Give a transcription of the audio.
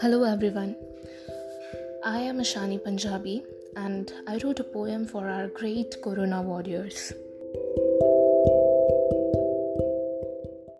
Hello everyone. I am Ashani Punjabi and I wrote a poem for our great Corona warriors.